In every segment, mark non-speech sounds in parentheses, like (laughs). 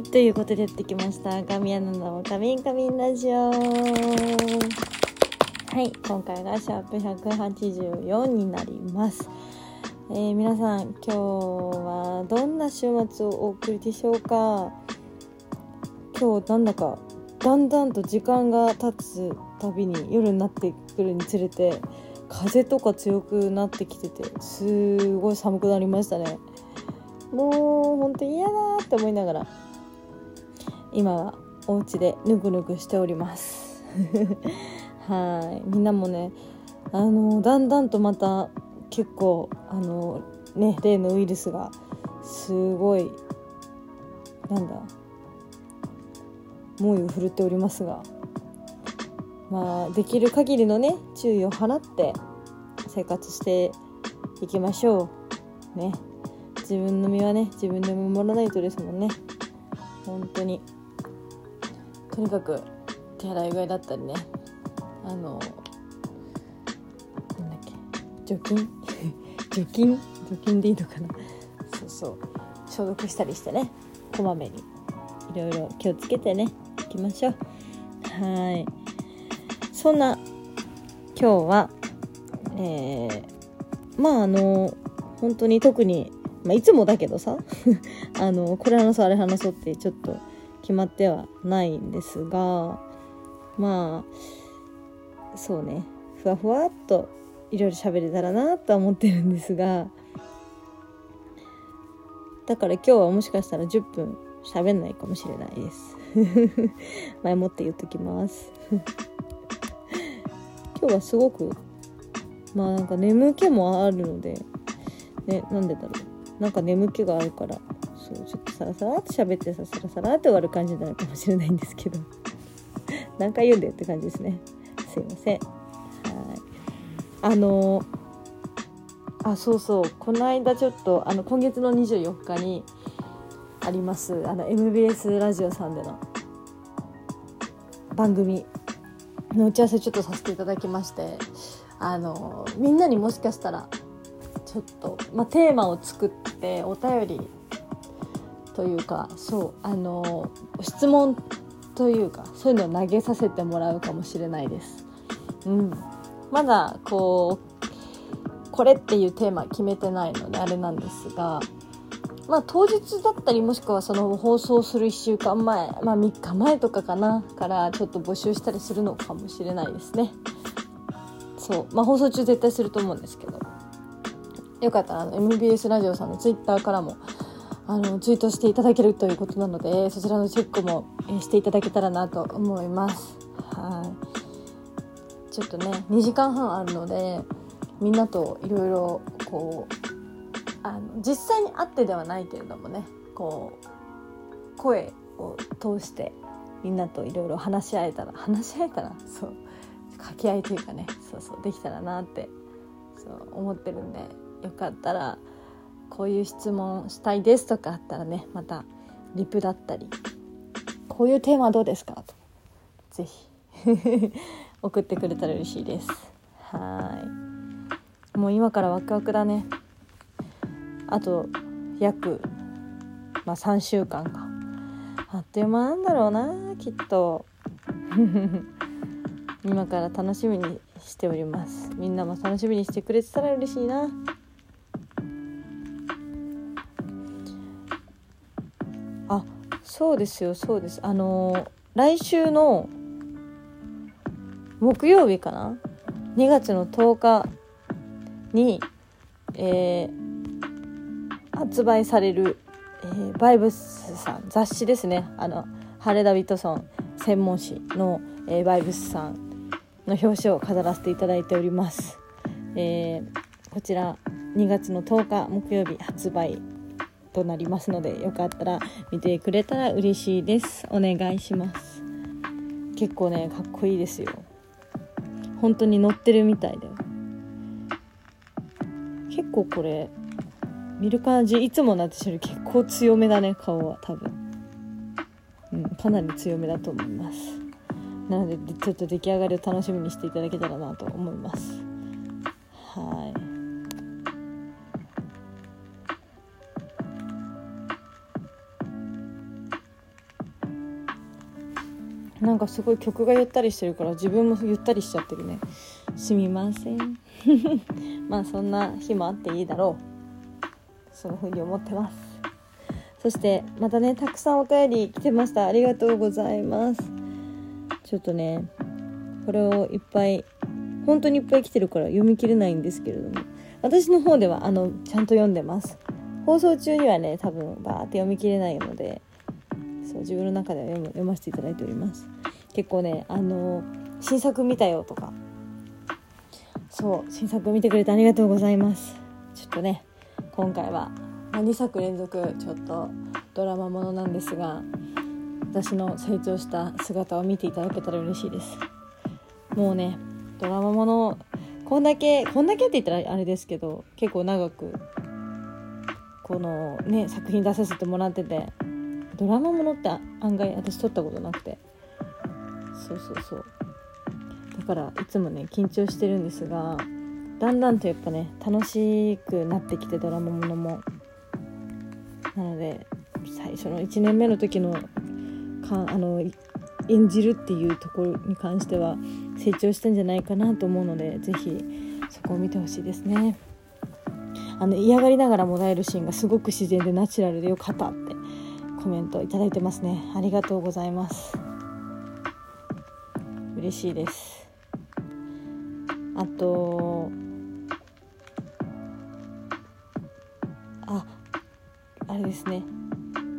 いということでやってきました。神谷のカミンカミンラジオ。はい今回がシャープ184になります。えー、皆さん今日はどんな週末をお送りでしょうか？今日なんだかだんだんと時間が経つたびに夜になってくるにつれて風とか強くなってきててすごい寒くなりましたね。もうほんと嫌だって思いながら。今はお家でぬくぬくしております。(laughs) はい。みんなもねあのだんだんとまた結構あのね例のウイルスがすごいなんだ猛威を振るっておりますがまあできる限りのね注意を払って生活していきましょう。ね。自分の身はね自分で守らないとですもんね。本当に。とにかく手洗いうがいだったりね。あのなんだっけ。除菌？(laughs) 除菌？除菌でいいのかな。そうそう。消毒したりしてね。こまめに。いろいろ気をつけてね。いきましょう。はい。そんな今日はえー、まああの本当に特に、まあ、いつもだけどさ。(laughs) あのこれ話そうあれ話そうってちょっと決まってはないんですがまあそうね。ふわふわっといろいろ喋れたらなとは思ってるんですがだから今日はもしかしたら10分喋んないかもしれないです。(laughs) 前もって言っときます。(laughs) 今日はすごくまあなんか眠気もあるのでねなんでだろう。なんか眠気があるからそうちょっとサラサラって喋ってさサラサラって終わる感じになるかもしれないんですけど。(laughs) 何回言うんだよって感じですね。すいません。はい。あのあそうそう。この間ちょっとあの今月の24日にありますあの MBS ラジオさんでの番組の打ち合わせちょっとさせていただきましてあのみんなにもしかしたらちょっと、まあ、テーマを作ってお便りというかそうあの質問というかそういうのを投げさせてもらうかもしれないです。うん、まだこうこれっていうテーマ決めてないのであれなんですが、まあ、当日だったりもしくはその放送する1週間前、まあ、3日前とかかなからちょっと募集したりするのかもしれないですね。そう、まあ、放送中絶対すると思うんですけどよかったら MBS ラジオさんのツイッターからもあのツイートしていただけるということなのでそちらのチェックもしていただけたらなと思います。はい。ちょっとね2時間半あるのでみんなといろいろこうあの実際に会ってではないけれどもねこう声を通してみんなといろいろ話し合えたら話し合えたらそう掛け合いというかねそうそうできたらなってそう思ってるんでよかったらこういう質問したいですとかあったらねまたリプだったりこういうテーマどうですか？と是非 (laughs) 送ってくれたら嬉しいです。はい。もう今からワクワクだね。あと約、まあ、3週間があっという間なんだろうなきっと。(laughs) 今から楽しみにしております。みんなも楽しみにしてくれてたら嬉しいな。そうですよそうです。あの来週の木曜日かな？2月の10日に、えー、発売される、えー、バイブスさん雑誌ですね。あのハレ・ダビッドソン専門誌の、えー、バイブスさんの表紙を飾らせていただいております、えー、こちら2月の10日木曜日発売となりますのでよかったら見てくれたら嬉しいです。お願いします。結構ねかっこいいですよ。本当に乗ってるみたいだよ。結構これ見る感じいつもの私より結構強めだね顔は多分。うんかなり強めだと思います。なのでちょっと出来上がりを楽しみにしていただけたらなと思います。はい。なんかすごい曲がゆったりしてるから自分もゆったりしちゃってるね。すみません。(laughs) まあそんな日もあっていいだろう。その風に思ってます。そしてまたねたくさんお便り来てました。ありがとうございます。ちょっとねこれをいっぱい本当にいっぱい来てるから読み切れないんですけれども。私の方ではあのちゃんと読んでます。放送中にはね多分バーって読み切れないのでそう自分の中では読む読ませていただいております。結構ねあの新作見たよとか。そう新作見てくれてありがとうございます。ちょっとね今回は2作連続ちょっとドラマものなんですが私の成長した姿を見ていただけたら嬉しいです。もうねドラマものこんだけこんだけって言ったらあれですけど結構長くこのね作品出させてもらっててドラマものって案外私撮ったことなくて。そうそうそう。だからいつもね緊張してるんですがだんだんとやっぱね楽しくなってきてドラマものも。なので最初の1年目の時のかあの演じるっていうところに関しては成長したんじゃないかなと思うので是非そこを見てほしいですね。あの嫌がりながらもらえるシーンがすごく自然でナチュラルでよかったって。コメントいただいてますね。ありがとうございます。嬉しいです。あとああれですね。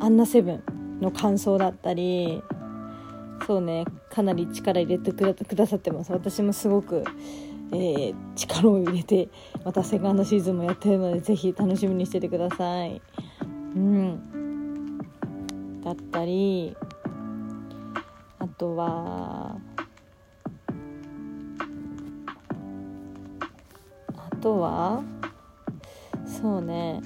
アンナセブンの感想だったりそうねかなり力入れてくださってます。私もすごく、えー、力を入れてまたセカンドシーズンもやってるのでぜひ楽しみにしててください。うん。だったりあとはあとはそうね。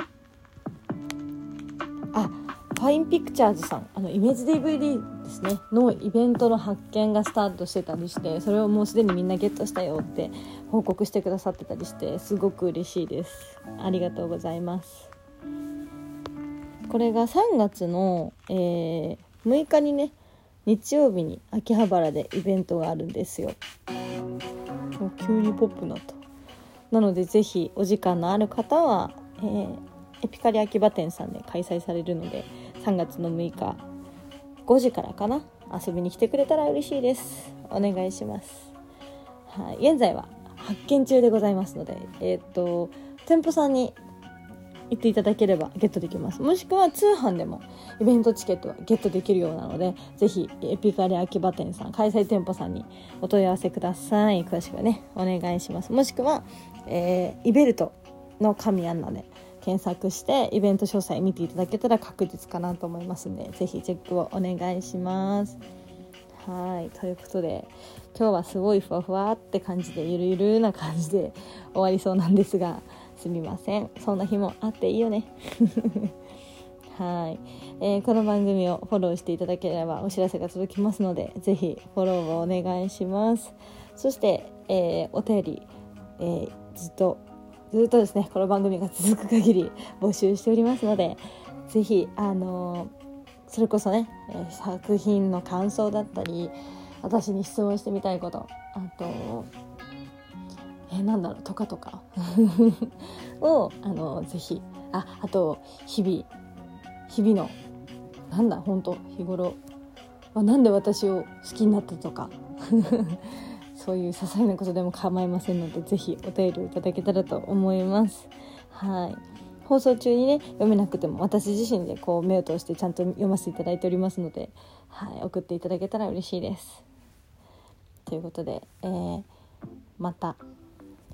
あファインピクチャーズさん。あのイメージ DVD ですね。のイベントの発見がスタートしてたりしてそれをもうすでにみんなゲットしたよって報告してくださってたりしてすごく嬉しいです。ありがとうございます。これが3月の、えー、6日にね日曜日に秋葉原でイベントがあるんですよ。急にポップなとなのでぜひお時間のある方は、えー、エピカリ秋葉店さんで開催されるので3月の6日5時からかな遊びに来てくれたら嬉しいです。お願いします。はい現在は発見中でございますのでえっ、と店舗さんに行っていただければゲットできます。もしくは通販でもイベントチケットはゲットできるようなのでぜひエピカリ秋葉店さん開催店舗さんにお問い合わせください。詳しくはねお願いします。もしくは、えー、イベルトの神アンナで検索してイベント詳細見ていただけたら確実かなと思いますので是非チェックをお願いします。はいということで今日はすごいふわふわって感じでゆるゆるな感じで (laughs) 終わりそうなんですがすみません。そんな日もあっていいよね。(laughs) はい、えー、この番組をフォローしていただければお知らせが届きますので是非フォローをお願いします。そして、えー、お便り、えー、ずっとずっとですねこの番組が続く限り募集しておりますので是非あのそれこそね、え作品の感想だったり私に質問してみたいことあとえなんだろうとかとか (laughs) をあのぜひああと日々日々のなんだ本当日頃、まあ、なんで私を好きになったとか (laughs) そういう些細なことでも構いませんので是非お便りいただけたらと思います。はい。放送中にね読めなくても私自身でこう目を通してちゃんと読ませていただいておりますので、はい、送っていただけたら嬉しいです。ということで、えー、また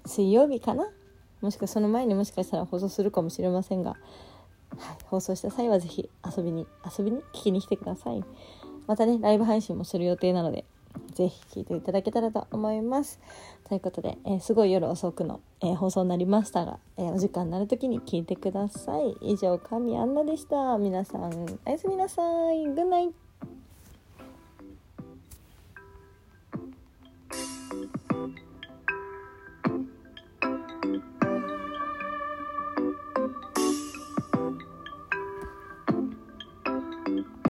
水曜日かな？もしくはその前にもしかしたら放送するかもしれませんが、はい、放送した際は是非遊びに遊びに？聞きに来てください。またねライブ配信もする予定なのでぜひ聞いていただけたらと思います。ということで、えー、すごい夜遅くの、えー、放送になりましたが、えー、お時間になる時に聞いてください。以上、神アンナでした。皆さん、おやすみなさい。グッナイ